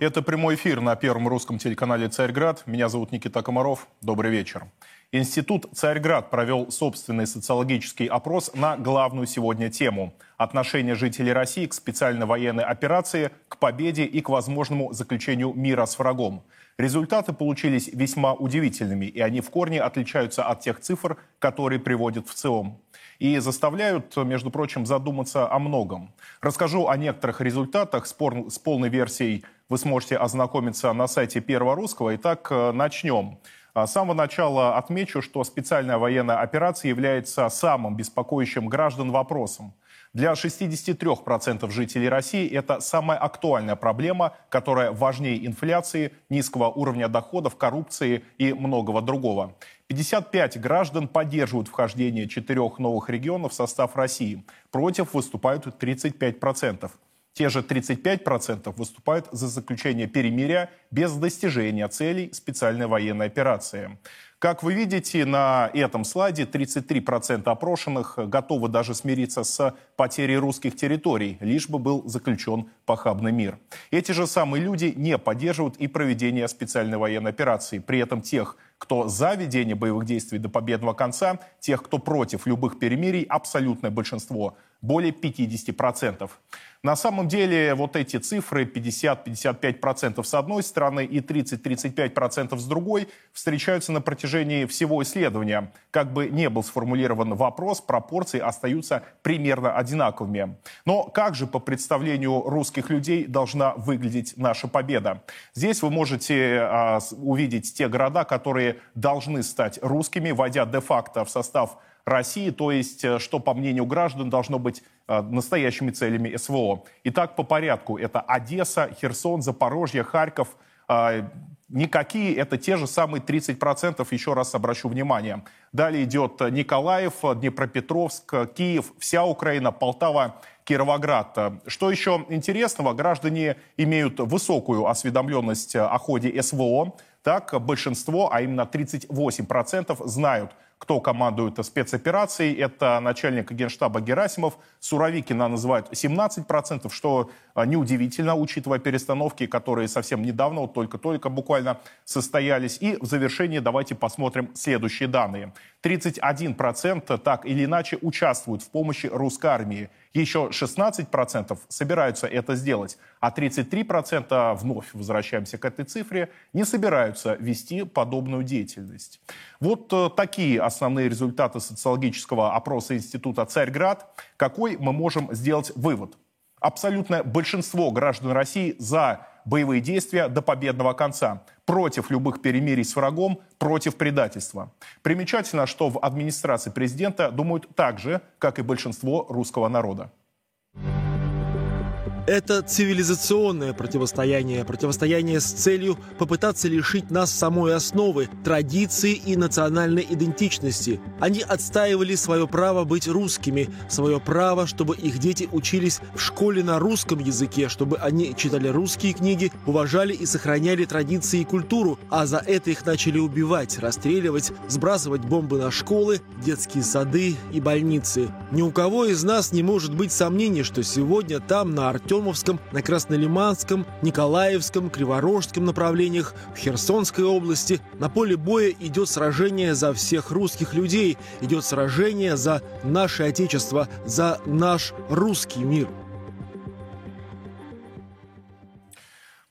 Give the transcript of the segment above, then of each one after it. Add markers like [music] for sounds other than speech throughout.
Это прямой эфир на первом русском телеканале «Царьград». Меня зовут Никита Комаров. Добрый вечер. Институт «Царьград» провел собственный социологический опрос на главную сегодня тему – отношение жителей России к специальной военной операции, к победе и к возможному заключению мира с врагом. Результаты получились весьма удивительными, и они в корне отличаются от тех цифр, которые приводят в ЦИОМ и заставляют, между прочим, задуматься о многом. Расскажу о некоторых результатах с, с полной версией вы сможете ознакомиться на сайте Первого Русского. Итак, э, начнем. А, с самого начала отмечу, что специальная военная операция является самым беспокоящим граждан вопросом. Для 63% жителей России это самая актуальная проблема, которая важнее инфляции, низкого уровня доходов, коррупции и многого другого. 55 граждан поддерживают вхождение четырех новых регионов в состав России. Против выступают 35%. Те же 35% выступают за заключение перемирия без достижения целей специальной военной операции. Как вы видите на этом слайде, 33% опрошенных готовы даже смириться с потерей русских территорий, лишь бы был заключен похабный мир. Эти же самые люди не поддерживают и проведение специальной военной операции. При этом тех, кто за ведение боевых действий до победного конца, тех, кто против любых перемирий, абсолютное большинство, более 50%. На самом деле вот эти цифры 50-55% с одной стороны и 30-35% с другой встречаются на протяжении всего исследования. Как бы не был сформулирован вопрос, пропорции остаются примерно одинаковыми. Но как же по представлению русских людей должна выглядеть наша победа? Здесь вы можете а, увидеть те города, которые должны стать русскими, войдя де-факто в состав России, то есть, э, что, по мнению граждан, должно быть э, настоящими целями СВО. Итак, по порядку. Это Одесса, Херсон, Запорожье, Харьков. Э, никакие, это те же самые 30%, еще раз обращу внимание. Далее идет Николаев, Днепропетровск, Киев, вся Украина, Полтава, Кировоград. Что еще интересного, граждане имеют высокую осведомленность о ходе СВО. Так, большинство, а именно 38% знают, кто командует спецоперацией. Это начальник генштаба Герасимов. Суровикина называют 17%, что а, неудивительно, учитывая перестановки, которые совсем недавно, вот только-только буквально состоялись. И в завершении давайте посмотрим следующие данные. 31% так или иначе участвуют в помощи русской армии. Еще 16% собираются это сделать, а 33% вновь возвращаемся к этой цифре, не собираются вести подобную деятельность. Вот э, такие основные результаты социологического опроса Института «Царьград». Какой мы можем сделать вывод? Абсолютное большинство граждан России за боевые действия до победного конца, против любых перемирий с врагом, против предательства. Примечательно, что в администрации президента думают так же, как и большинство русского народа. Это цивилизационное противостояние, противостояние с целью попытаться лишить нас самой основы, традиции и национальной идентичности. Они отстаивали свое право быть русскими, свое право, чтобы их дети учились в школе на русском языке, чтобы они читали русские книги, уважали и сохраняли традиции и культуру, а за это их начали убивать, расстреливать, сбрасывать бомбы на школы, детские сады и больницы. Ни у кого из нас не может быть сомнений, что сегодня там, на Артем Артемовском, на Краснолиманском, Николаевском, Криворожском направлениях, в Херсонской области. На поле боя идет сражение за всех русских людей, идет сражение за наше Отечество, за наш русский мир.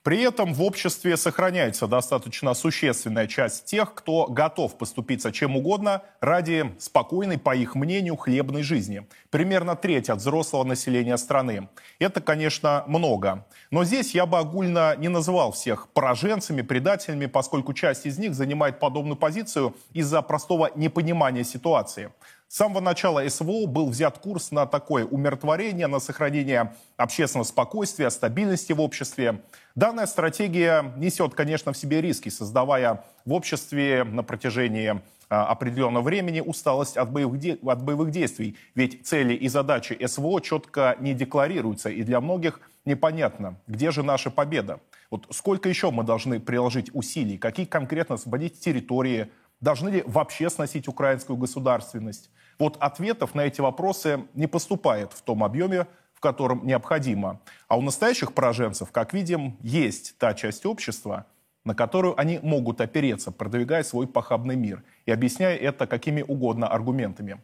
При этом в обществе сохраняется достаточно существенная часть тех, кто готов поступиться чем угодно ради спокойной, по их мнению, хлебной жизни. Примерно треть от взрослого населения страны. Это, конечно, много. Но здесь я бы огульно не называл всех пораженцами, предателями, поскольку часть из них занимает подобную позицию из-за простого непонимания ситуации. С самого начала СВО был взят курс на такое умиротворение, на сохранение общественного спокойствия, стабильности в обществе. Данная стратегия несет, конечно, в себе риски, создавая в обществе на протяжении а, определенного времени усталость от боевых, де... от боевых действий. Ведь цели и задачи СВО четко не декларируются, и для многих непонятно, где же наша победа. Вот сколько еще мы должны приложить усилий, какие конкретно освободить территории, должны ли вообще сносить украинскую государственность. Вот ответов на эти вопросы не поступает в том объеме, в котором необходимо. А у настоящих пораженцев, как видим, есть та часть общества, на которую они могут опереться, продвигая свой похабный мир и объясняя это какими угодно аргументами.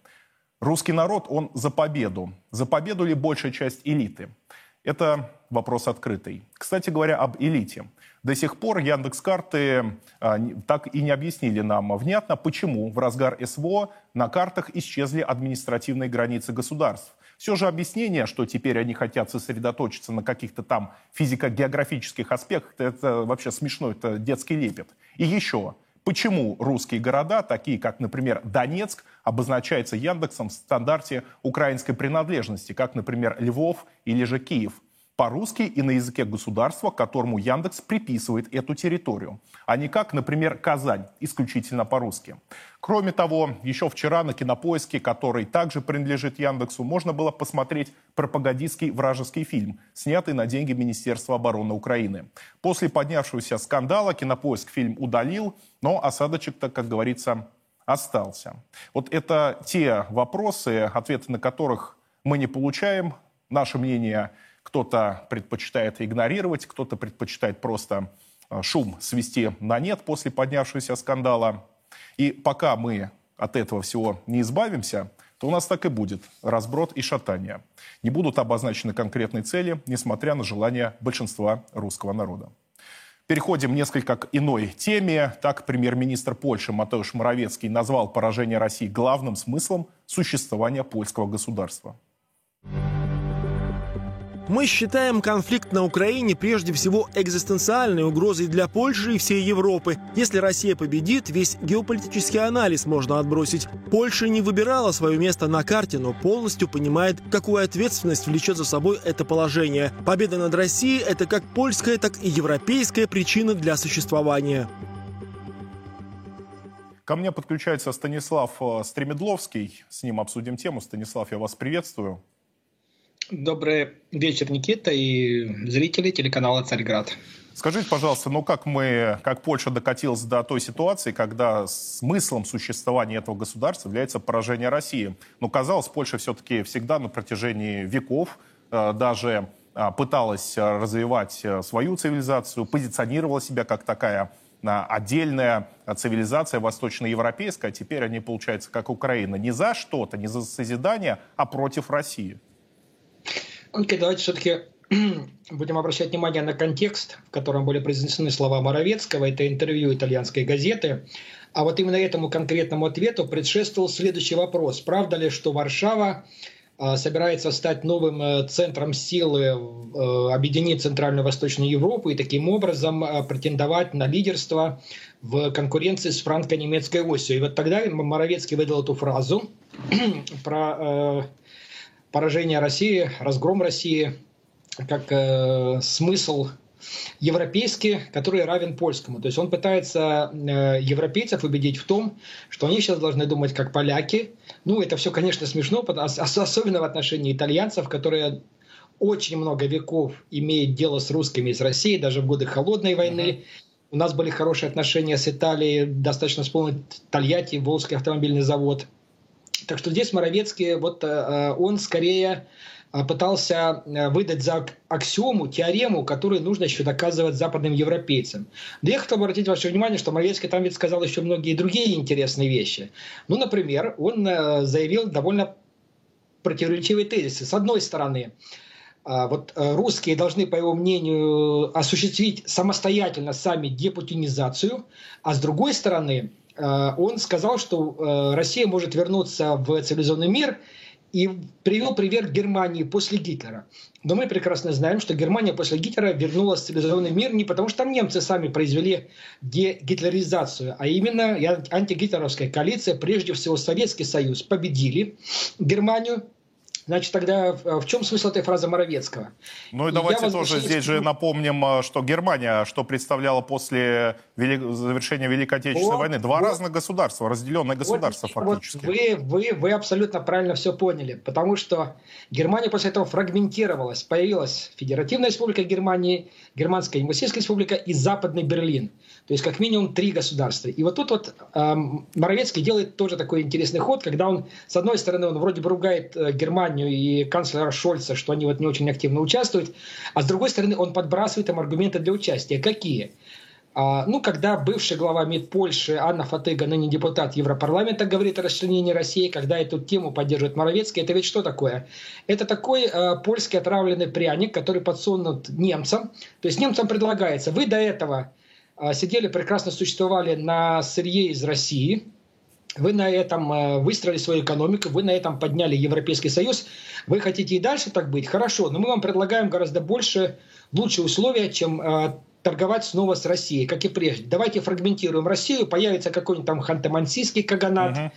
Русский народ, он за победу. За победу ли большая часть элиты? Это вопрос открытый. Кстати говоря, об элите. До сих пор Яндекс.Карты а, так и не объяснили нам внятно, почему в разгар СВО на картах исчезли административные границы государств. Все же объяснение, что теперь они хотят сосредоточиться на каких-то там физико-географических аспектах, это вообще смешно, это детский лепет. И еще, почему русские города, такие как, например, Донецк, обозначаются Яндексом в стандарте украинской принадлежности, как, например, Львов или же Киев – по-русски и на языке государства, которому Яндекс приписывает эту территорию, а не как, например, Казань, исключительно по-русски. Кроме того, еще вчера на Кинопоиске, который также принадлежит Яндексу, можно было посмотреть пропагандистский вражеский фильм, снятый на деньги Министерства обороны Украины. После поднявшегося скандала Кинопоиск фильм удалил, но осадочек-то, как говорится, остался. Вот это те вопросы, ответы на которых мы не получаем. Наше мнение – кто-то предпочитает игнорировать, кто-то предпочитает просто э, шум свести на нет после поднявшегося скандала. И пока мы от этого всего не избавимся, то у нас так и будет разброд и шатание. Не будут обозначены конкретные цели, несмотря на желание большинства русского народа. Переходим несколько к иной теме. Так, премьер-министр Польши Матеуш Моровецкий назвал поражение России главным смыслом существования польского государства. Мы считаем конфликт на Украине прежде всего экзистенциальной угрозой для Польши и всей Европы. Если Россия победит, весь геополитический анализ можно отбросить. Польша не выбирала свое место на карте, но полностью понимает, какую ответственность влечет за собой это положение. Победа над Россией – это как польская, так и европейская причина для существования. Ко мне подключается Станислав э, Стремедловский. С ним обсудим тему. Станислав, я вас приветствую. Добрый вечер, Никита и зрители телеканала «Царьград». Скажите, пожалуйста, ну как мы, как Польша докатилась до той ситуации, когда смыслом существования этого государства является поражение России? Ну, казалось, Польша все-таки всегда на протяжении веков э, даже э, пыталась развивать э, свою цивилизацию, позиционировала себя как такая отдельная цивилизация восточноевропейская, а теперь они, получается, как Украина, не за что-то, не за созидание, а против России. Окей, давайте все-таки [clears throat] будем обращать внимание на контекст, в котором были произнесены слова Моровецкого. Это интервью итальянской газеты. А вот именно этому конкретному ответу предшествовал следующий вопрос. Правда ли, что Варшава а, собирается стать новым э, центром силы, э, объединить Центральную Восточную Европу и таким образом э, претендовать на лидерство в конкуренции с франко-немецкой осью. И вот тогда Моровецкий выдал эту фразу [clears throat] про поражение России, разгром России, как э, смысл европейский, который равен польскому. То есть он пытается э, европейцев убедить в том, что они сейчас должны думать как поляки. Ну, это все, конечно, смешно, особенно в отношении итальянцев, которые очень много веков имеют дело с русскими из России, даже в годы холодной войны. Uh-huh. У нас были хорошие отношения с Италией, достаточно вспомнить Тольятти, Волжский автомобильный завод. Так что здесь Моровецкий, вот э, э, он скорее э, пытался выдать за аксиому, теорему, которую нужно еще доказывать западным европейцам. Но я хотел обратить ваше внимание, что Моровецкий там ведь сказал еще многие другие интересные вещи. Ну, например, он заявил довольно противоречивые тезисы. С одной стороны, вот русские должны, по его мнению, осуществить самостоятельно сами депутинизацию, а с другой стороны, он сказал, что э, Россия может вернуться в цивилизованный мир и привел пример Германии после Гитлера. Но мы прекрасно знаем, что Германия после Гитлера вернулась в цивилизованный мир не потому, что там немцы сами произвели дегитлеризацию, а именно антигитлеровская коалиция, прежде всего Советский Союз, победили Германию, Значит, тогда в чем смысл этой фразы Моровецкого? Ну и давайте тоже здесь же напомним, а, что Германия, что представляла после вели... завершения Великой Отечественной вот, войны, два вот. разных государства, разделенное государство вот, фактически. Вот вы, вы, вы абсолютно правильно все поняли, потому что Германия после этого фрагментировалась. Появилась Федеративная Республика Германии, Германская Демократическая Республика и Западный Берлин. То есть как минимум три государства. И вот тут вот эм, Моровецкий делает тоже такой интересный ход, когда он, с одной стороны, он вроде бы ругает э, Германию и канцлера Шольца, что они вот не очень активно участвуют, а с другой стороны он подбрасывает им аргументы для участия. Какие? А, ну, когда бывший глава МИД Польши Анна Фатыга, ныне депутат Европарламента, говорит о расчленении России, когда эту тему поддерживает Моровецкий, это ведь что такое? Это такой э, польский отравленный пряник, который подсунут немцам. То есть немцам предлагается, вы до этого сидели, прекрасно существовали на сырье из России, вы на этом э, выстроили свою экономику, вы на этом подняли Европейский Союз, вы хотите и дальше так быть? Хорошо, но мы вам предлагаем гораздо больше, лучшие условия, чем э, торговать снова с Россией, как и прежде. Давайте фрагментируем Россию, появится какой-нибудь там ханты-мансийский каганат, uh-huh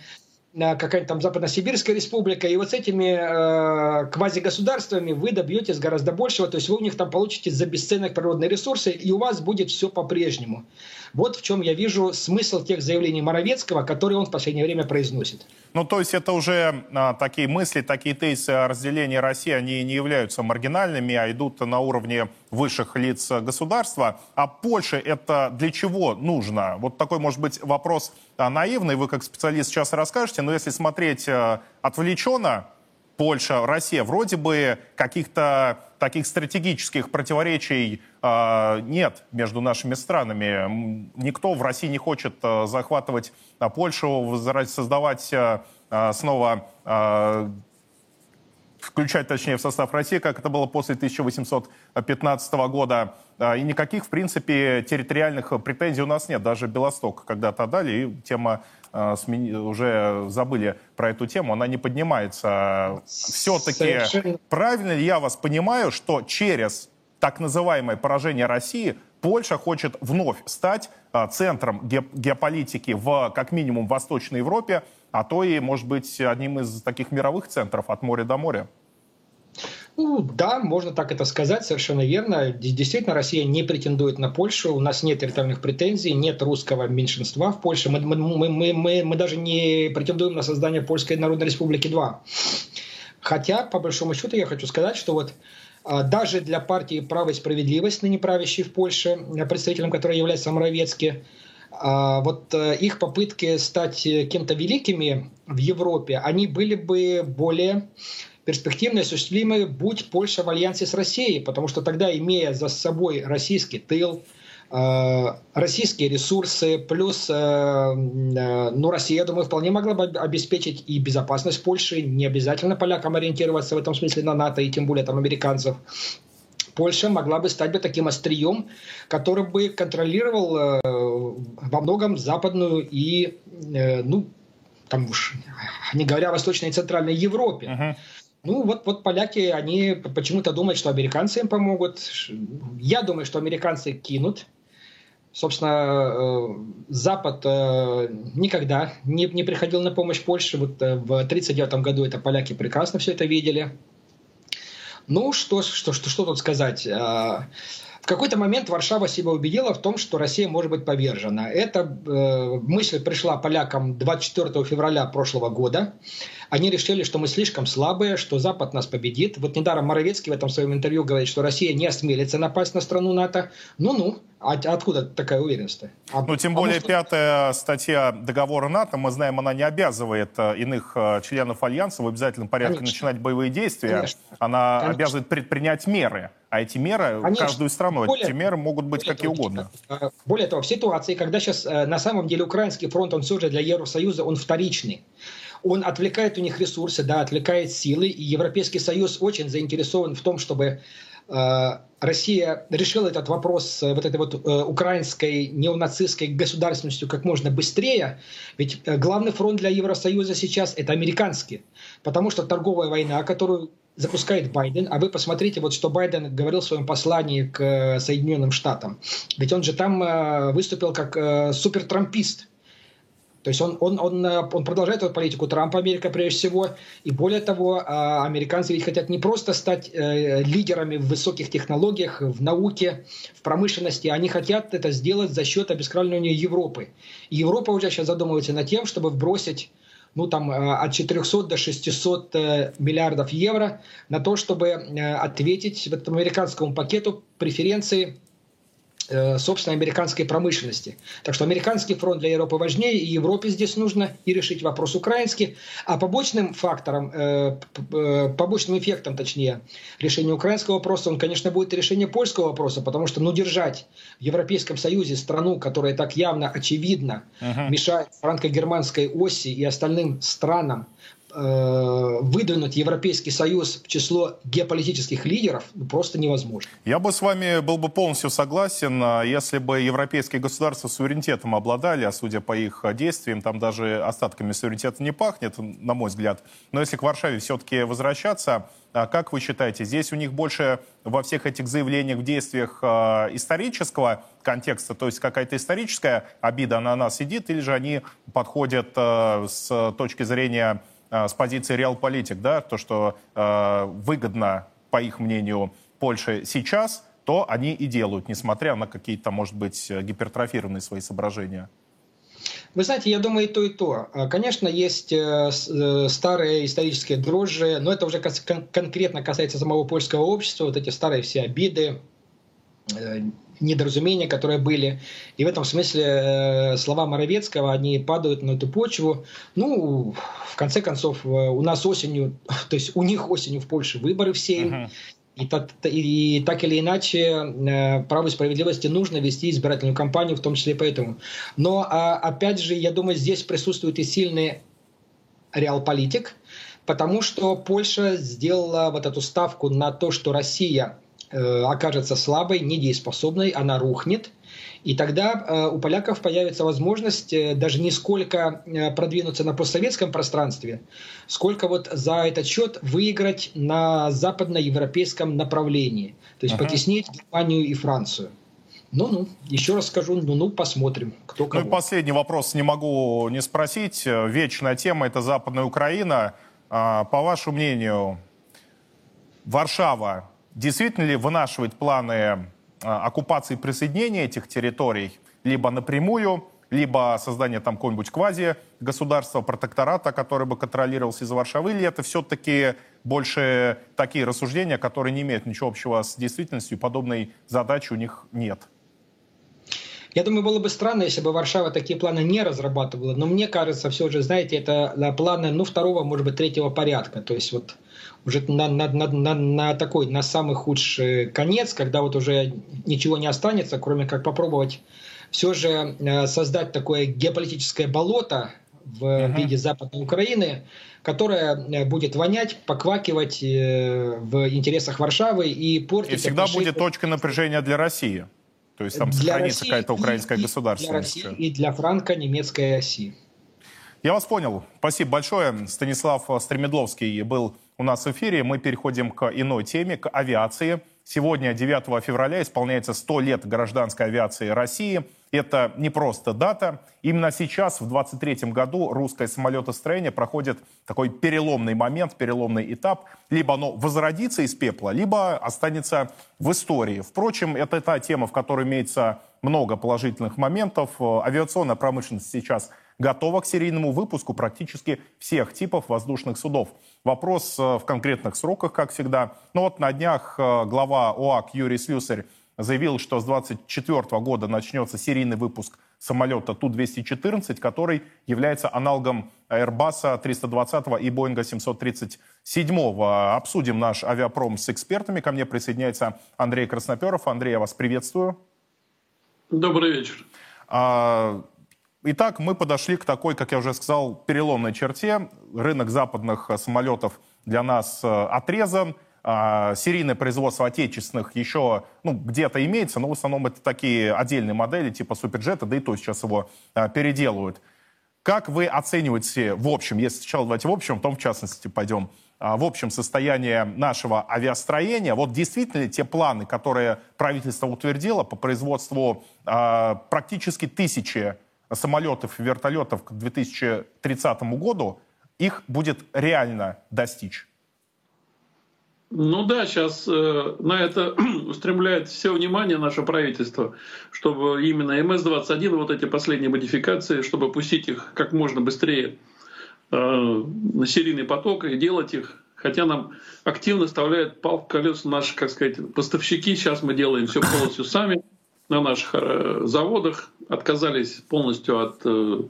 какая-нибудь там Западно-Сибирская республика, и вот с этими э, квазигосударствами вы добьетесь гораздо большего, то есть вы у них там получите за бесценок природные ресурсы, и у вас будет все по-прежнему. Вот в чем я вижу смысл тех заявлений Моровецкого, которые он в последнее время произносит. Ну, то есть это уже а, такие мысли, такие тезисы о разделении России, они не являются маргинальными, а идут на уровне высших лиц государства. А Польше это для чего нужно? Вот такой, может быть, вопрос а, наивный, вы как специалист сейчас расскажете, но если смотреть а, отвлеченно, Польша, Россия, вроде бы каких-то таких стратегических противоречий э, нет между нашими странами. Никто в России не хочет э, захватывать э, Польшу, создавать снова включать, точнее, в состав России, как это было после 1815 года. И никаких, в принципе, территориальных претензий у нас нет. Даже Белосток когда-то отдали, и тема уже забыли про эту тему, она не поднимается. Все-таки Совершенно... правильно ли я вас понимаю, что через так называемое поражение России Польша хочет вновь стать центром геополитики в, как минимум, Восточной Европе, а то и, может быть, одним из таких мировых центров от моря до моря? Ну, да, можно так это сказать, совершенно верно. Действительно, Россия не претендует на Польшу, у нас нет территориальных претензий, нет русского меньшинства в Польше. Мы, мы, мы, мы, мы даже не претендуем на создание Польской Народной Республики 2. Хотя, по большому счету, я хочу сказать, что вот а, даже для партии «Право и справедливость», ныне правящей в Польше, представителем которой является Моровецкий, а, вот э, их попытки стать кем-то великими в Европе, они были бы более перспективно осуществимы, будь Польша в альянсе с Россией, потому что тогда, имея за собой российский тыл, э, российские ресурсы, плюс, э, ну, Россия, я думаю, вполне могла бы обеспечить и безопасность Польши, не обязательно полякам ориентироваться в этом смысле на НАТО, и тем более там американцев. Польша могла бы стать бы таким острием, который бы контролировал э, во многом западную и, э, ну, там уж, не говоря о Восточной и Центральной Европе. Uh-huh. Ну, вот, вот поляки, они почему-то думают, что американцы им помогут. Я думаю, что американцы кинут. Собственно, э, Запад никогда не, не приходил на помощь Польше. Вот в 1939 году это поляки прекрасно все это видели. Ну, что, что, что, что тут сказать? В какой-то момент Варшава себя убедила в том, что Россия может быть повержена. Эта э, мысль пришла полякам 24 февраля прошлого года. Они решили, что мы слишком слабые, что Запад нас победит. Вот недаром Моровецкий в этом своем интервью говорит, что Россия не осмелится напасть на страну НАТО. Ну-ну, а откуда такая уверенность? А, ну, тем а более, может... пятая статья договора НАТО, мы знаем, она не обязывает э, иных э, членов Альянса в обязательном порядке Конечно. начинать боевые действия. Конечно. Она Конечно. обязывает предпринять меры. А эти меры, Конечно. каждую страну, более, эти меры могут быть какие того, угодно. Э, более того, в ситуации, когда сейчас на самом деле украинский фронт, он все же для Евросоюза, он вторичный он отвлекает у них ресурсы, да, отвлекает силы, и Европейский Союз очень заинтересован в том, чтобы э, Россия решила этот вопрос э, вот этой вот э, украинской неонацистской государственностью как можно быстрее, ведь главный фронт для Евросоюза сейчас это американский, потому что торговая война, которую запускает Байден, а вы посмотрите, вот что Байден говорил в своем послании к Соединенным Штатам. Ведь он же там выступил как супертрампист. То есть он, он, он, э, он продолжает эту политику Трампа, Америка прежде всего. И более того, а, американцы ведь хотят не просто стать э, лидерами в высоких технологиях, в науке, в промышленности, они хотят это сделать за счет обескровливания Европы. И Европа уже сейчас задумывается над тем, чтобы вбросить ну, там, э, от 400 до 600 миллиардов евро на то, чтобы ответить в этом американскому пакету преференции собственной американской промышленности. Так что американский фронт для Европы важнее, и Европе здесь нужно и решить вопрос украинский. А побочным фактором, э, э, побочным эффектом, точнее, решения украинского вопроса, он, конечно, будет решение польского вопроса, потому что, ну, держать в Европейском Союзе страну, которая так явно, очевидно uh-huh. мешает франко-германской оси и остальным странам Э, выдвинуть Европейский Союз в число геополитических лидеров ну, просто невозможно. Я бы с вами был бы полностью согласен, а если бы европейские государства суверенитетом обладали, а судя по их действиям, там даже остатками суверенитета не пахнет, на мой взгляд. Но если к Варшаве все-таки возвращаться, а как вы считаете, здесь у них больше во всех этих заявлениях, в действиях э, исторического контекста, то есть какая-то историческая обида на нас сидит, или же они подходят э, с точки зрения Э, с позиции реалполитик, да, то, что э, выгодно, по их мнению, Польше сейчас, то они и делают, несмотря на какие-то, может быть, гипертрофированные свои соображения. Вы знаете, я думаю и то, и то. Э, конечно, есть э, старые исторические дрожжи, но это уже конкретно касается самого польского общества, вот эти старые все обиды, недоразумения, которые были. И в этом смысле э, слова Моровецкого, они падают на эту почву. Ну, в конце концов, э, у нас осенью, [laughs] то есть у них осенью в Польше выборы все. Uh-huh. И так, и так или иначе, э, право и справедливости нужно вести избирательную кампанию, в том числе поэтому. Но, а, опять же, я думаю, здесь присутствует и сильный реал-политик, потому что Польша сделала вот эту ставку на то, что Россия окажется слабой, недееспособной, она рухнет. И тогда э, у поляков появится возможность э, даже не сколько продвинуться на постсоветском пространстве, сколько вот за этот счет выиграть на западноевропейском направлении. То есть ага. потеснить Германию и Францию. Ну-ну, еще раз скажу, ну-ну, посмотрим, кто кого. Ну и последний вопрос не могу не спросить. Вечная тема – это Западная Украина. А, по вашему мнению, Варшава Действительно ли вынашивает планы а, оккупации и присоединения этих территорий либо напрямую, либо создание там какого-нибудь квази-государства, протектората, который бы контролировался из Варшавы, или это все-таки больше такие рассуждения, которые не имеют ничего общего с действительностью, и подобной задачи у них нет? Я думаю, было бы странно, если бы Варшава такие планы не разрабатывала, но мне кажется, все же, знаете, это планы, ну, второго, может быть, третьего порядка. То есть вот уже на, на, на, на, на такой, на самый худший конец, когда вот уже ничего не останется, кроме как попробовать все же э, создать такое геополитическое болото в uh-huh. виде Западной Украины, которое э, будет вонять, поквакивать э, в интересах Варшавы и портить... И всегда отношения... будет точка напряжения для России. То есть там для сохранится какая-то украинская и, государственность. Для России и для франко-немецкой оси. Я вас понял. Спасибо большое. Станислав Стремедловский был у нас в эфире. Мы переходим к иной теме, к авиации. Сегодня, 9 февраля, исполняется 100 лет гражданской авиации России. Это не просто дата. Именно сейчас, в 23 году, русское самолетостроение проходит такой переломный момент, переломный этап. Либо оно возродится из пепла, либо останется в истории. Впрочем, это та тема, в которой имеется много положительных моментов. Авиационная промышленность сейчас – готова к серийному выпуску практически всех типов воздушных судов. Вопрос э, в конкретных сроках, как всегда. Но вот на днях э, глава ОАК Юрий Слюсарь заявил, что с 2024 года начнется серийный выпуск самолета Ту-214, который является аналогом Airbus 320 и Boeing 737. Обсудим наш авиапром с экспертами. Ко мне присоединяется Андрей Красноперов. Андрей, я вас приветствую. Добрый вечер. Итак, мы подошли к такой, как я уже сказал, переломной черте. Рынок западных э, самолетов для нас э, отрезан. А, серийное производство отечественных еще ну, где-то имеется, но в основном это такие отдельные модели типа Суперджета, да и то сейчас его а, переделывают. Как вы оцениваете в общем, если сначала давайте в общем, потом в частности пойдем, а, в общем состояние нашего авиастроения, вот действительно ли те планы, которые правительство утвердило по производству практически тысячи самолетов и вертолетов к 2030 году, их будет реально достичь? Ну да, сейчас э, на это [clears throat] устремляет все внимание наше правительство, чтобы именно МС-21, вот эти последние модификации, чтобы пустить их как можно быстрее э, на серийный поток и делать их. Хотя нам активно вставляют палку в колеса наши, как сказать, поставщики. Сейчас мы делаем все полностью сами. На наших э, заводах, отказались полностью от э,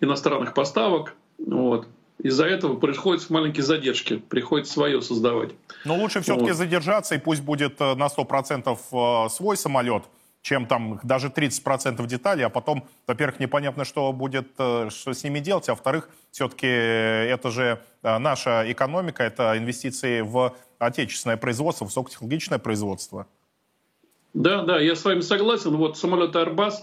иностранных поставок. Вот. Из-за этого происходят маленькие задержки, приходится свое создавать. Но лучше все-таки вот. задержаться, и пусть будет э, на 100% свой самолет, чем там даже 30% деталей, а потом, во-первых, непонятно, что будет, что с ними делать, а во-вторых, все-таки это же наша экономика, это инвестиции в отечественное производство, высокотехнологичное производство. Да, да, я с вами согласен. Вот самолет Airbus,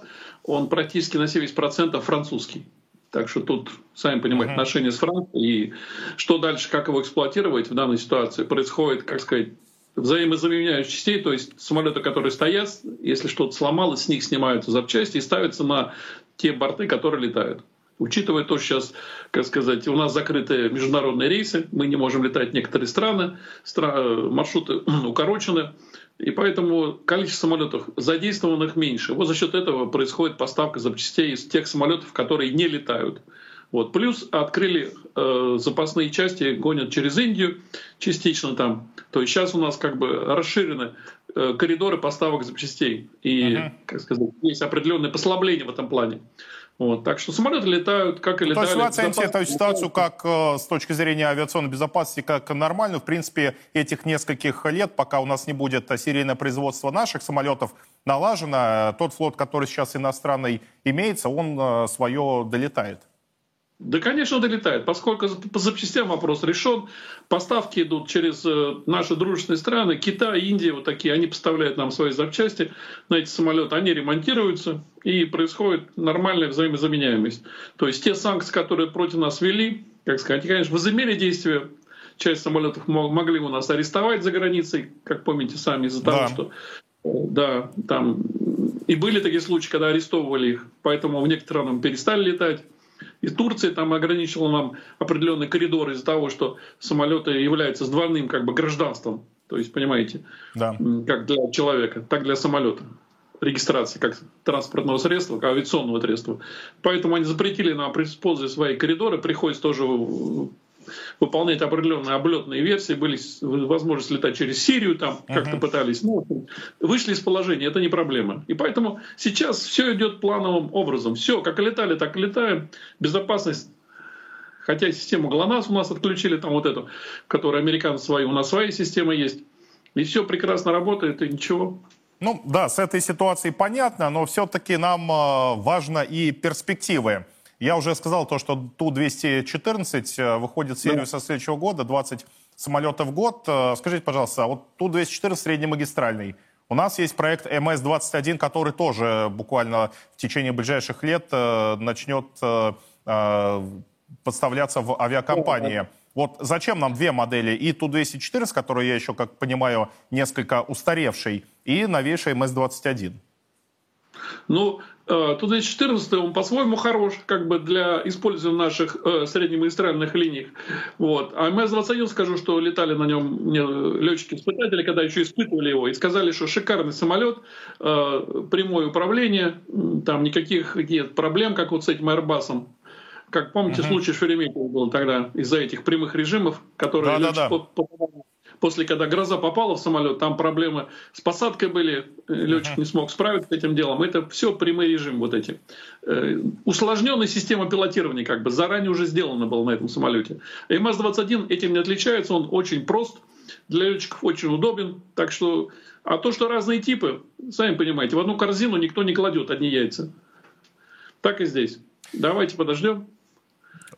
он практически на 70% французский. Так что тут, сами понимаете, отношения с Францией и что дальше, как его эксплуатировать в данной ситуации, происходит, как сказать, взаимозаменяющих частей, то есть самолеты, которые стоят, если что-то сломалось, с них снимаются запчасти и ставятся на те борты, которые летают. Учитывая то, что сейчас, как сказать, у нас закрыты международные рейсы, мы не можем летать в некоторые страны, маршруты [clears throat] укорочены, и поэтому количество самолетов задействованных меньше. Вот за счет этого происходит поставка запчастей из тех самолетов, которые не летают. Вот. Плюс открыли э, запасные части, гонят через Индию частично там. То есть сейчас у нас как бы расширены э, коридоры поставок запчастей. И, uh-huh. как сказать, есть определенное послабление в этом плане. Вот, так что самолеты летают, как и летали. То есть вы оцените эту ситуацию как э, с точки зрения авиационной безопасности как нормально. В принципе, этих нескольких лет, пока у нас не будет серийное производство наших самолетов налажено, тот флот, который сейчас иностранный имеется, он э, свое долетает. Да, конечно, долетает, поскольку по запчастям вопрос решен. Поставки идут через э, наши дружественные страны. Китай, Индия, вот такие, они поставляют нам свои запчасти на эти самолеты, они ремонтируются, и происходит нормальная взаимозаменяемость. То есть те санкции, которые против нас ввели, как сказать, они, конечно, возымели действия. Часть самолетов могли у нас арестовать за границей, как помните сами, из-за да. того, что э, да, там и были такие случаи, когда арестовывали их, поэтому в некоторых странах перестали летать. И Турция там ограничила нам определенный коридор из-за того, что самолеты являются двойным как бы гражданством. То есть, понимаете, да. как для человека, так для самолета регистрации как транспортного средства, как авиационного средства. Поэтому они запретили нам использовать свои коридоры. Приходится тоже выполнять определенные облетные версии, были возможность летать через Сирию, там uh-huh. как-то пытались, ну, вышли из положения, это не проблема. И поэтому сейчас все идет плановым образом. Все, как летали, так и летаем. Безопасность Хотя систему ГЛОНАСС у нас отключили, там вот эту, которая американцы свои, у нас свои системы есть. И все прекрасно работает, и ничего. Ну да, с этой ситуацией понятно, но все-таки нам э, важно и перспективы. Я уже сказал то, что Ту-214 э, выходит в серию да. со следующего года, 20 самолетов в год. Э, скажите, пожалуйста, а вот Ту-214 среднемагистральный, у нас есть проект МС-21, который тоже буквально в течение ближайших лет э, начнет подставляться в авиакомпании. Вот зачем нам две модели? И Ту-214, который я еще, как понимаю, несколько устаревший, и новейший МС-21. Ну, э, тут 2014 он по-своему хорош, как бы для использования наших э, среднемагистральных линий. Вот. А МС-21 скажу, что летали на нем летчики-испытатели, когда еще испытывали его, и сказали, что шикарный самолет, э, прямое управление, там никаких нет проблем, как вот с этим Airbus. Как помните, uh-huh. случай Шереметьево был тогда из-за этих прямых режимов, которые да, да, да после, когда гроза попала в самолет, там проблемы с посадкой были, э, летчик не смог справиться с этим делом. Это все прямой режим вот эти. Э, усложненная система пилотирования как бы заранее уже сделана была на этом самолете. МС-21 этим не отличается, он очень прост, для летчиков очень удобен. Так что, а то, что разные типы, сами понимаете, в одну корзину никто не кладет одни яйца. Так и здесь. Давайте подождем.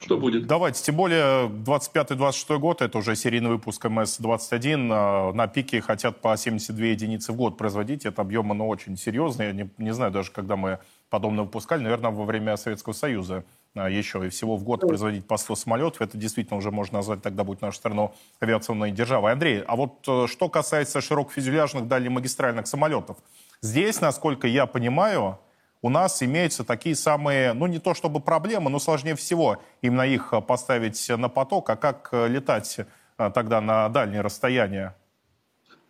Что будет? Давайте, тем более 25-26 год, это уже серийный выпуск МС-21, а, на пике хотят по 72 единицы в год производить, это объем, оно очень серьезный, я не, не знаю даже, когда мы подобное выпускали, наверное, во время Советского Союза а, еще, и всего в год производить по 100 самолетов, это действительно уже можно назвать, тогда будет наша страна авиационной державой. Андрей, а вот э, что касается широкофюзеляжных дальнемагистральных самолетов, здесь, насколько я понимаю, у нас имеются такие самые, ну не то чтобы проблемы, но сложнее всего именно их э, поставить на поток, а как э, летать э, тогда на дальние расстояния?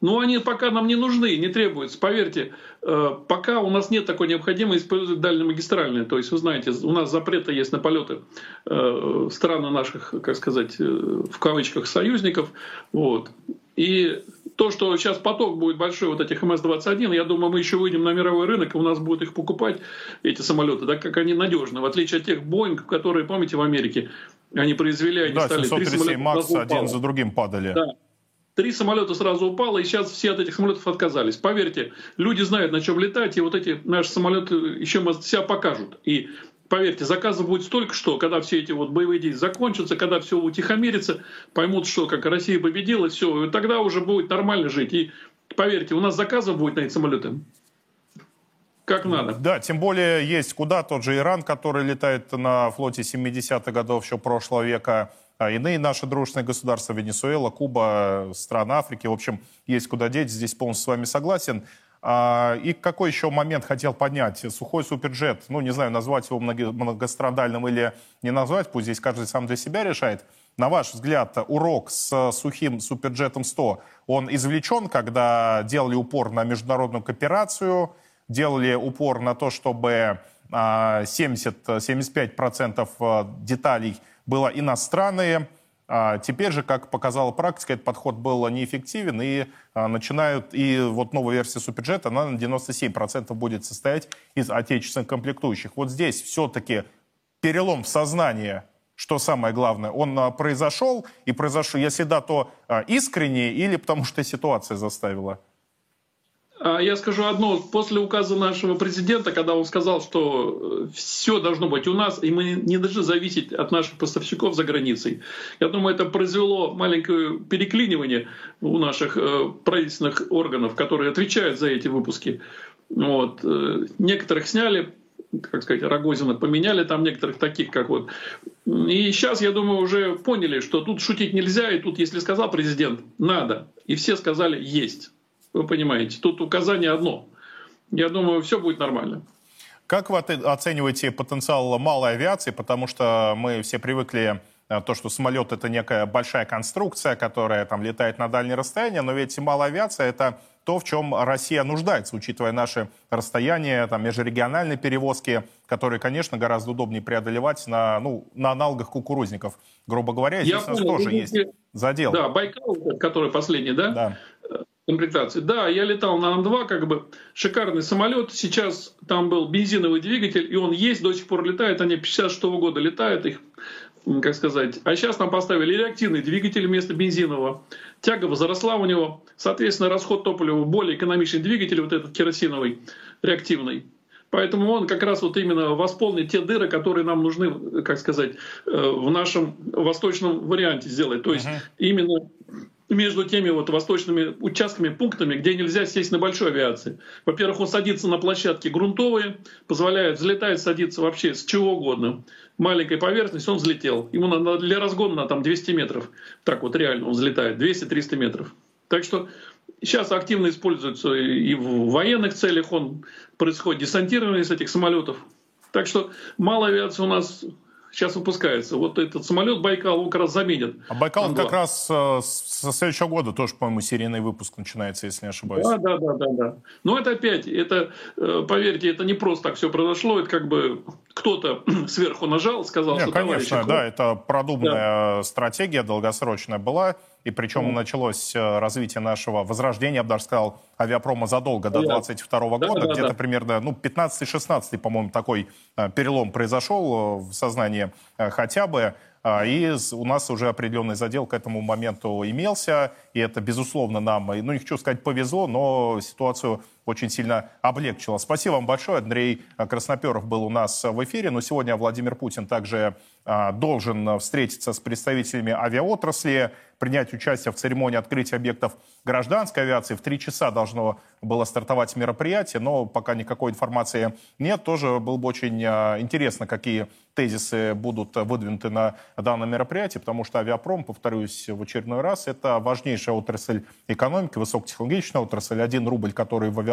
Ну, они пока нам не нужны, не требуются. Поверьте, пока у нас нет такой необходимости использовать дальнемагистральные. То есть, вы знаете, у нас запреты есть на полеты стран наших, как сказать, в кавычках, союзников. Вот. И то, что сейчас поток будет большой вот этих МС-21, я думаю, мы еще выйдем на мировой рынок, и у нас будут их покупать, эти самолеты, так как они надежны, в отличие от тех Боинг, которые, помните, в Америке, они произвели, они да, стали... 737 МАКС один за другим падали. Да. Три самолета сразу упало, и сейчас все от этих самолетов отказались. Поверьте, люди знают, на чем летать, и вот эти наши самолеты еще себя покажут. И поверьте, заказов будет столько, что когда все эти вот боевые действия закончатся, когда все утихомирится, поймут, что как Россия победила, все, и тогда уже будет нормально жить. И поверьте, у нас заказов будет на эти самолеты как надо. Да, тем более есть куда тот же Иран, который летает на флоте 70-х годов еще прошлого века, а иные наши дружественные государства, Венесуэла, Куба, страны Африки. В общем, есть куда деть, здесь полностью с вами согласен. А, и какой еще момент хотел поднять? Сухой суперджет, ну, не знаю, назвать его многострадальным или не назвать, пусть здесь каждый сам для себя решает. На ваш взгляд, урок с сухим суперджетом 100, он извлечен, когда делали упор на международную кооперацию, делали упор на то, чтобы 70-75% а, деталей было иностранные, а теперь же, как показала практика, этот подход был неэффективен, и а, начинают, и вот новая версия Суперджета, она на 97% будет состоять из отечественных комплектующих. Вот здесь все-таки перелом в сознании, что самое главное, он а, произошел, и произошел, если да, то а, искренне, или потому что ситуация заставила? А я скажу одно. После указа нашего президента, когда он сказал, что э, все должно быть у нас, и мы не должны зависеть от наших поставщиков за границей, я думаю, это произвело маленькое переклинивание у наших э, правительственных органов, которые отвечают за эти выпуски. Вот. Э, некоторых сняли, как сказать, Рогозина поменяли, там некоторых таких, как вот. И сейчас, я думаю, уже поняли, что тут шутить нельзя, и тут, если сказал президент, надо. И все сказали, есть. Вы понимаете, тут указание одно. Я думаю, все будет нормально. Как вы оцениваете потенциал малой авиации? Потому что мы все привыкли э, то, что самолет это некая большая конструкция, которая там летает на дальние расстояния, но ведь малая авиация это то, в чем Россия нуждается, учитывая наши расстояния, там, межрегиональные перевозки, которые, конечно, гораздо удобнее преодолевать на, ну, на аналогах кукурузников. Грубо говоря, здесь Я у нас понял, тоже есть задел. Да, Байкал, который последний, да? Да комплектации. Да, я летал на Ан-2, как бы шикарный самолет. Сейчас там был бензиновый двигатель, и он есть, до сих пор летает. Они 56 -го года летают их, как сказать. А сейчас нам поставили реактивный двигатель вместо бензинового. Тяга возросла у него. Соответственно, расход топлива более экономичный двигатель, вот этот керосиновый, реактивный. Поэтому он как раз вот именно восполнит те дыры, которые нам нужны, как сказать, э, в нашем восточном варианте сделать. То есть uh-huh. именно между теми вот восточными участками, пунктами, где нельзя сесть на большой авиации. Во-первых, он садится на площадке грунтовые, позволяет взлетать, садиться вообще с чего угодно. Маленькая поверхность, он взлетел. Ему надо для разгона на там 200 метров. Так вот реально он взлетает, 200-300 метров. Так что сейчас активно используется и в военных целях, он происходит десантирование с этих самолетов. Так что малая авиация у нас сейчас выпускается. Вот этот самолет Байкал он как раз заменит. А Байкал он как раз э, со следующего года тоже, по-моему, серийный выпуск начинается, если не ошибаюсь. Да, да, да, да, да. Но это опять, это, э, поверьте, это не просто так все произошло, это как бы кто-то [clears throat] сверху нажал, сказал, Нет, что конечно, да, это продуманная да. стратегия долгосрочная была. И причем mm. началось э, развитие нашего возрождения, я бы даже сказал, авиапрома задолго до 22 -го года. Да, Где-то да. примерно ну, 15-16, по-моему, такой э, перелом произошел в сознании э, хотя бы. А, и у нас уже определенный задел к этому моменту имелся, и это, безусловно, нам, ну, не хочу сказать повезло, но ситуацию очень сильно облегчило. Спасибо вам большое. Андрей Красноперов был у нас в эфире, но сегодня Владимир Путин также а, должен встретиться с представителями авиаотрасли, принять участие в церемонии открытия объектов гражданской авиации. В три часа должно было стартовать мероприятие, но пока никакой информации нет. Тоже было бы очень интересно, какие тезисы будут выдвинуты на данном мероприятии, потому что авиапром, повторюсь в очередной раз, это важнейшая отрасль экономики, высокотехнологичная отрасль. Один рубль, который в авиапром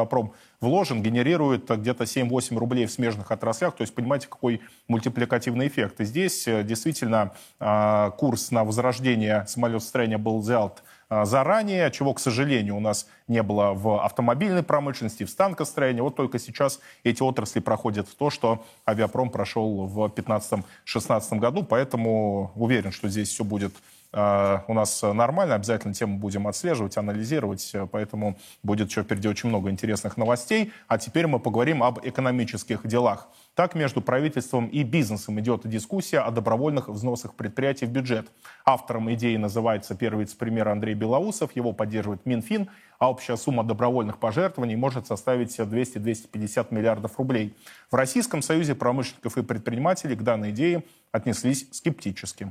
вложен, генерирует где-то 7-8 рублей в смежных отраслях. То есть понимаете, какой мультипликативный эффект. И здесь э, действительно а, курс на возрождение самолетостроения был взят а, заранее, чего, к сожалению, у нас не было в автомобильной промышленности, в станкостроении. Вот только сейчас эти отрасли проходят в то, что авиапром прошел в 2015-2016 году, поэтому уверен, что здесь все будет э, у нас нормально. Обязательно тему будем отслеживать, анализировать. Поэтому будет еще впереди очень много интересных новостей. А теперь мы поговорим об экономических делах. Так, между правительством и бизнесом идет дискуссия о добровольных взносах предприятий в бюджет. Автором идеи называется первый вице-премьер Андрей Белоусов. Его поддерживает Минфин, а общая сумма добровольных пожертвований может составить 200-250 миллиардов рублей. В Российском союзе промышленников и предпринимателей к данной идее отнеслись скептически.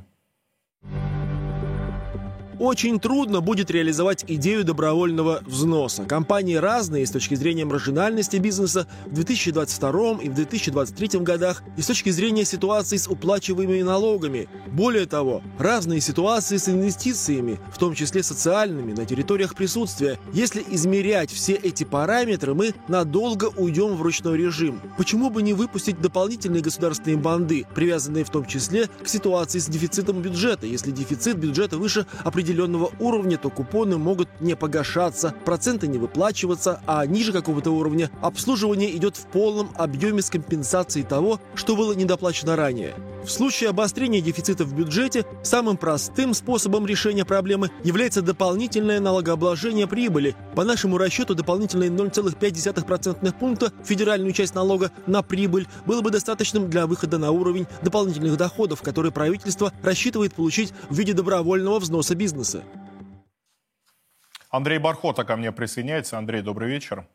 Очень трудно будет реализовать идею добровольного взноса. Компании разные с точки зрения маржинальности бизнеса в 2022 и в 2023 годах и с точки зрения ситуации с уплачиваемыми налогами. Более того, разные ситуации с инвестициями, в том числе социальными, на территориях присутствия. Если измерять все эти параметры, мы надолго уйдем в ручной режим. Почему бы не выпустить дополнительные государственные банды, привязанные в том числе к ситуации с дефицитом бюджета, если дефицит бюджета выше определенного определенного уровня, то купоны могут не погашаться, проценты не выплачиваться, а ниже какого-то уровня обслуживание идет в полном объеме с компенсацией того, что было недоплачено ранее. В случае обострения дефицита в бюджете самым простым способом решения проблемы является дополнительное налогообложение прибыли. По нашему расчету дополнительные 0,5% пункта федеральную часть налога на прибыль было бы достаточным для выхода на уровень дополнительных доходов, которые правительство рассчитывает получить в виде добровольного взноса бизнеса. Андрей Бархота ко мне присоединяется. Андрей, добрый вечер.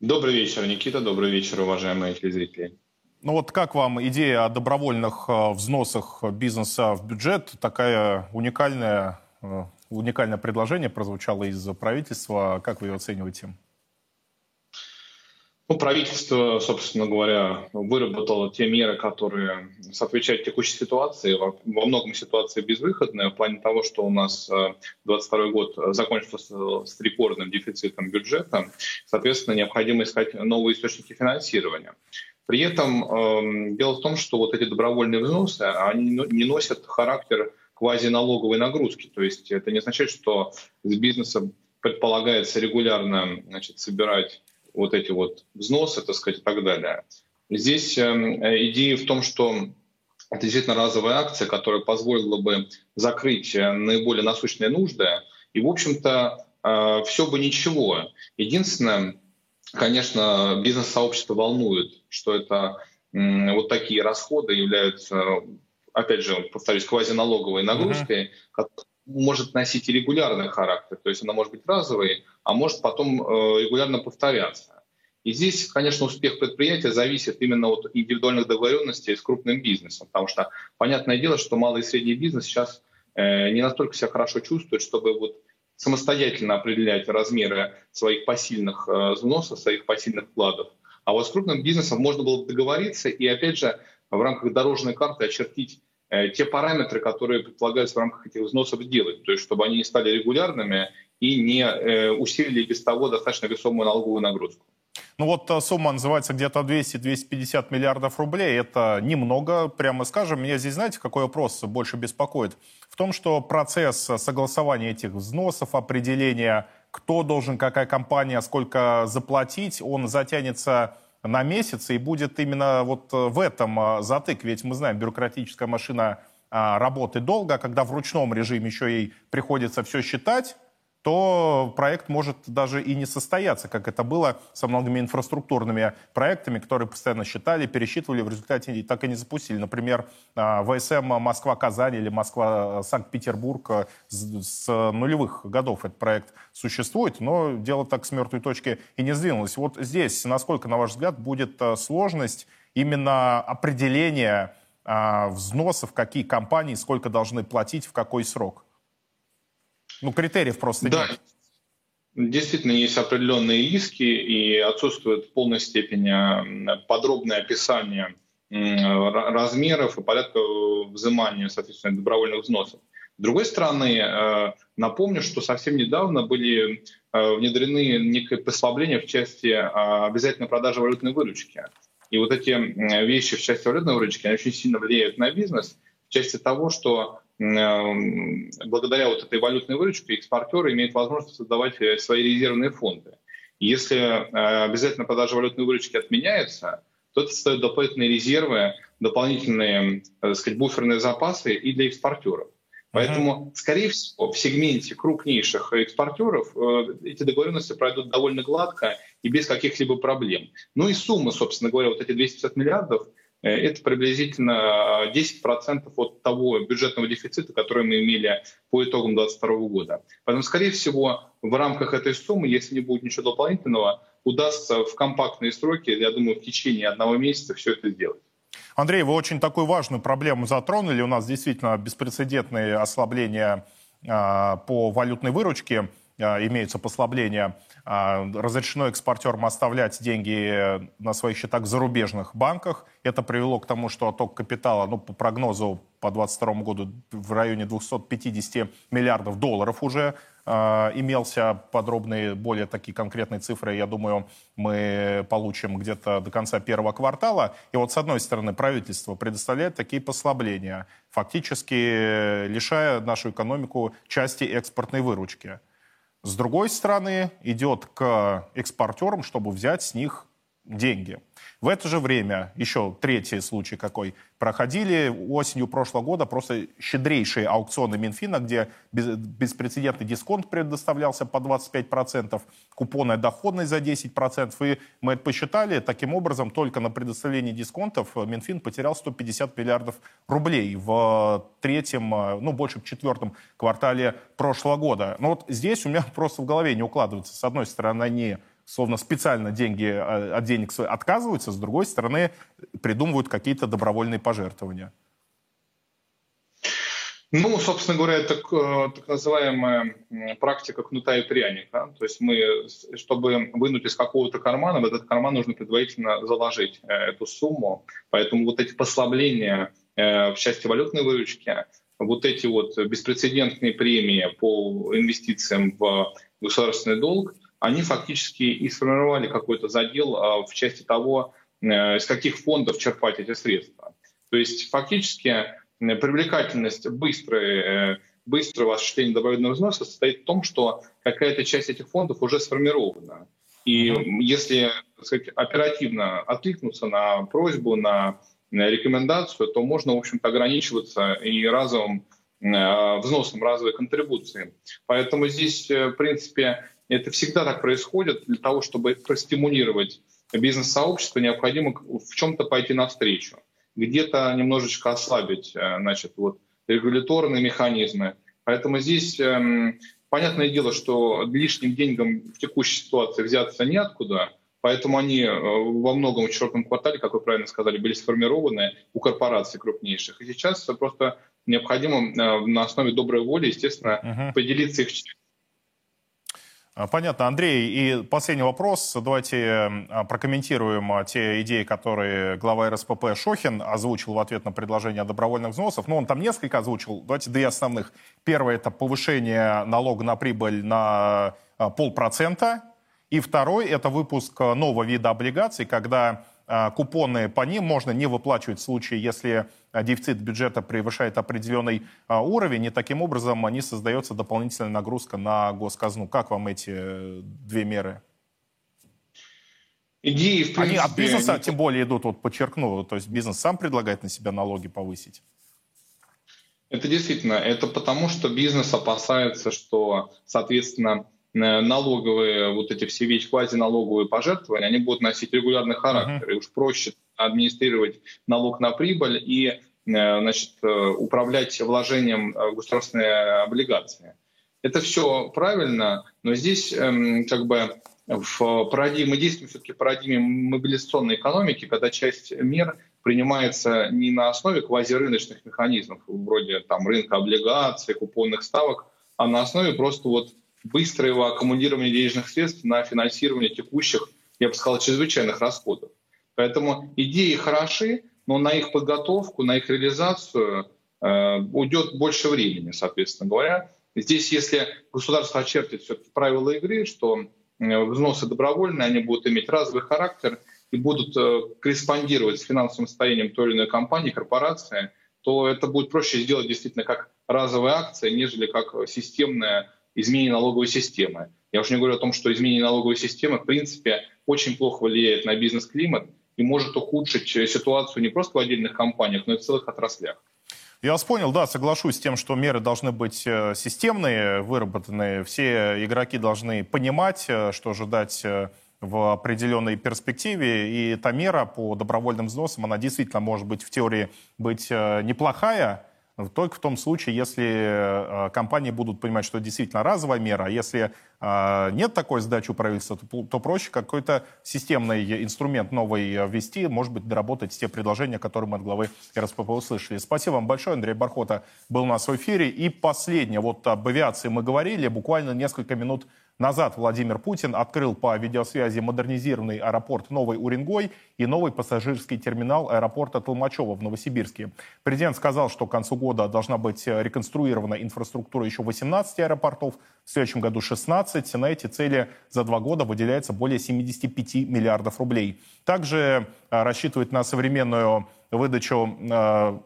Добрый вечер, Никита. Добрый вечер, уважаемые телезрители. Ну вот как вам идея о добровольных э, взносах бизнеса в бюджет? Такая уникальная, э, уникальное предложение прозвучало из правительства. Как вы ее оцениваете? Ну, правительство, собственно говоря, выработало те меры, которые соответствуют текущей ситуации. Во многом ситуация безвыходная в плане того, что у нас 2022 э, год закончился с рекордным дефицитом бюджета. Соответственно, необходимо искать новые источники финансирования. При этом э, дело в том, что вот эти добровольные взносы, они не носят характер квазиналоговой нагрузки. То есть это не означает, что с бизнеса предполагается регулярно значит, собирать вот эти вот взносы, так сказать, и так далее. Здесь э, идея в том, что это действительно разовая акция, которая позволила бы закрыть э, наиболее насущные нужды. И, в общем-то, э, все бы ничего. Единственное, конечно, бизнес-сообщество волнует, что это вот такие расходы являются, опять же, повторюсь, квазиналоговой нагрузкой, mm-hmm. которая может носить и регулярный характер, то есть она может быть разовой, а может потом э, регулярно повторяться. И здесь, конечно, успех предприятия зависит именно от индивидуальных договоренностей с крупным бизнесом, потому что понятное дело, что малый и средний бизнес сейчас э, не настолько себя хорошо чувствует, чтобы вот самостоятельно определять размеры своих посильных э, взносов, своих посильных вкладов. А вот с крупным бизнесом можно было договориться и, опять же, в рамках дорожной карты очертить э, те параметры, которые предполагаются в рамках этих взносов сделать, то есть чтобы они не стали регулярными и не э, усилили без того достаточно весомую налоговую нагрузку. Ну вот сумма называется где-то 200-250 миллиардов рублей. Это немного, прямо скажем. Меня здесь, знаете, какой вопрос больше беспокоит? В том, что процесс согласования этих взносов, определения, кто должен, какая компания, сколько заплатить, он затянется на месяц и будет именно вот в этом а, затык. Ведь мы знаем, бюрократическая машина а, работает долго, а когда в ручном режиме еще ей приходится все считать, то проект может даже и не состояться, как это было со многими инфраструктурными проектами, которые постоянно считали, пересчитывали, в результате так и не запустили. Например, а, ВСМ Москва-Казань или Москва-Санкт-Петербург а, с нулевых годов этот проект существует, но дело так с мертвой точки и не сдвинулось. Вот здесь, насколько, на ваш взгляд, будет а, сложность именно определения взносов, какие компании сколько должны платить, в какой срок? Ну, критериев просто да. нет. Действительно, есть определенные риски и отсутствует в полной степени подробное описание размеров и порядка взимания, соответственно, добровольных взносов. С другой стороны, э, напомню, что совсем недавно были э, внедрены некие послабления в части обязательной продажи валютной выручки. И вот эти вещи в части валютной выручки, они очень сильно влияют на бизнес в части того, что благодаря вот этой валютной выручке экспортеры имеют возможность создавать э, свои резервные фонды. Если э, обязательно продажа валютной выручки отменяется, то это создает дополнительные резервы, дополнительные, так сказать, буферные запасы и для экспортеров. Поэтому, скорее всего, в сегменте крупнейших экспортеров э, эти договоренности пройдут довольно гладко и без каких-либо проблем. Ну и сумма, собственно говоря, вот эти 250 миллиардов, э, это приблизительно 10% от того бюджетного дефицита, который мы имели по итогам 2022 года. Поэтому, скорее всего, в рамках этой суммы, если не будет ничего дополнительного, удастся в компактные сроки, я думаю, в течение одного месяца все это сделать. Андрей, вы очень такую важную проблему затронули. У нас действительно беспрецедентные ослабления э, по валютной выручке, э, имеются послабления. Э, разрешено экспортерам оставлять деньги на своих счетах в зарубежных банках. Это привело к тому, что отток капитала, ну, по прогнозу по 2022 году в районе 250 миллиардов долларов уже э, имелся подробные, более такие конкретные цифры, я думаю, мы получим где-то до конца первого квартала. И вот с одной стороны правительство предоставляет такие послабления, фактически лишая нашу экономику части экспортной выручки. С другой стороны, идет к экспортерам, чтобы взять с них деньги. В это же время, еще третий случай какой, проходили осенью прошлого года просто щедрейшие аукционы Минфина, где беспрецедентный дисконт предоставлялся по 25%, купонная доходность за 10%. И мы это посчитали, таким образом, только на предоставлении дисконтов Минфин потерял 150 миллиардов рублей в третьем, ну, больше в четвертом квартале прошлого года. Но вот здесь у меня [laughs] просто в голове не укладывается. С одной стороны, они словно специально деньги а, от денег отказываются, с другой стороны придумывают какие-то добровольные пожертвования. Ну, собственно говоря, это э, так называемая практика кнута и пряника. То есть мы, чтобы вынуть из какого-то кармана, в этот карман нужно предварительно заложить э, эту сумму. Поэтому вот эти послабления э, в части валютной выручки, вот эти вот беспрецедентные премии по инвестициям в государственный долг – они фактически и сформировали какой-то задел а, в части того, э, из каких фондов черпать эти средства. То есть фактически привлекательность быстрой, э, быстрого осуществления добровольного взноса состоит в том, что какая-то часть этих фондов уже сформирована. И если сказать, оперативно откликнуться на просьбу, на рекомендацию, то можно, в общем-то, ограничиваться и разовым взносом разовой контрибуции. Поэтому здесь, в принципе, это всегда так происходит. Для того, чтобы простимулировать бизнес-сообщество, необходимо в чем-то пойти навстречу. Где-то немножечко ослабить э, значит, вот, регуляторные механизмы. Поэтому здесь эм, понятное дело, что лишним деньгам в текущей ситуации взяться неоткуда, поэтому они э, во многом в четвертом квартале, как вы правильно сказали, были сформированы у корпораций крупнейших. И сейчас просто необходимо э, на основе доброй воли, естественно, uh-huh. поделиться их а, понятно, Андрей. И последний вопрос. Давайте а, прокомментируем а, те идеи, которые глава РСПП Шохин озвучил в ответ на предложение о добровольных взносов. Ну, он там несколько озвучил. Давайте две основных. Первое – это повышение налога на прибыль на полпроцента. И второй – это выпуск нового вида облигаций, когда купоны по ним можно не выплачивать в случае, если а, дефицит бюджета превышает определенный а, уровень, и таким образом не создается дополнительная нагрузка на госказну. Как вам эти э, две меры? Идеи, в принципе, Они от бизнеса они... тем более идут, вот подчеркну, то есть бизнес сам предлагает на себя налоги повысить. Это действительно, это потому, что бизнес опасается, что, соответственно, Э, налоговые, вот эти все вещи, квазиналоговые пожертвования, они будут носить регулярный характер. Uh-huh. И уж проще администрировать налог на прибыль и э, значит, э, управлять вложением в государственные облигации. Это все правильно, но здесь эм, как бы в парадигме, мы действуем все-таки в парадигме мобилизационной экономики, когда часть мер принимается не на основе квазирыночных механизмов, вроде там рынка облигаций, купонных ставок, а на основе просто вот быстрого аккумулирования денежных средств на финансирование текущих, я бы сказал, чрезвычайных расходов. Поэтому идеи хороши, но на их подготовку, на их реализацию э, уйдет больше времени, соответственно говоря. Здесь, если государство очертит все-таки правила игры, что взносы добровольные, они будут иметь разовый характер и будут э, корреспондировать с финансовым состоянием той или иной компании, корпорации, то это будет проще сделать действительно как разовая акция, нежели как системная изменение налоговой системы. Я уже не говорю о том, что изменение налоговой системы, в принципе, очень плохо влияет на бизнес-климат и может ухудшить ситуацию не просто в отдельных компаниях, но и в целых отраслях. Я вас понял, да, соглашусь с тем, что меры должны быть э, системные, выработанные. Все игроки должны понимать, э, что ожидать э, в определенной перспективе. И эта мера по добровольным взносам, она действительно может быть в теории быть неплохая, только в том случае, если э, компании будут понимать, что это действительно разовая мера, а если э, нет такой задачи у правительства, то, проще какой-то системный инструмент новый ввести, может быть, доработать те предложения, которые мы от главы РСПП услышали. Спасибо вам большое. Андрей Бархота был у нас в эфире. И последнее. Вот об авиации мы говорили буквально несколько минут Назад Владимир Путин открыл по видеосвязи модернизированный аэропорт Новый Уренгой и новый пассажирский терминал аэропорта Толмачева в Новосибирске. Президент сказал, что к концу года должна быть реконструирована инфраструктура еще 18 аэропортов, в следующем году 16. На эти цели за два года выделяется более 75 миллиардов рублей. Также э, рассчитывает на современную выдачу, э,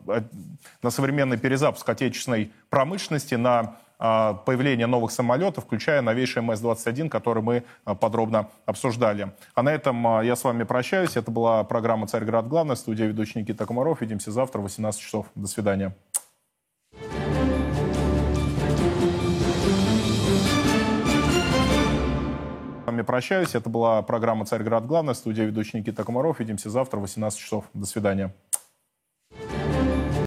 на современный перезапуск отечественной промышленности, на появления новых самолетов, включая новейший МС-21, который мы а, подробно обсуждали. А на этом а, я с вами прощаюсь. Это была программа «Царьград. Главная». Студия ведущий Никита Комаров. Увидимся завтра в 18 часов. До свидания. С вами прощаюсь. Это была программа «Царьград. Главная». Студия ведущий Никита Комаров. Увидимся завтра в 18 часов. До свидания.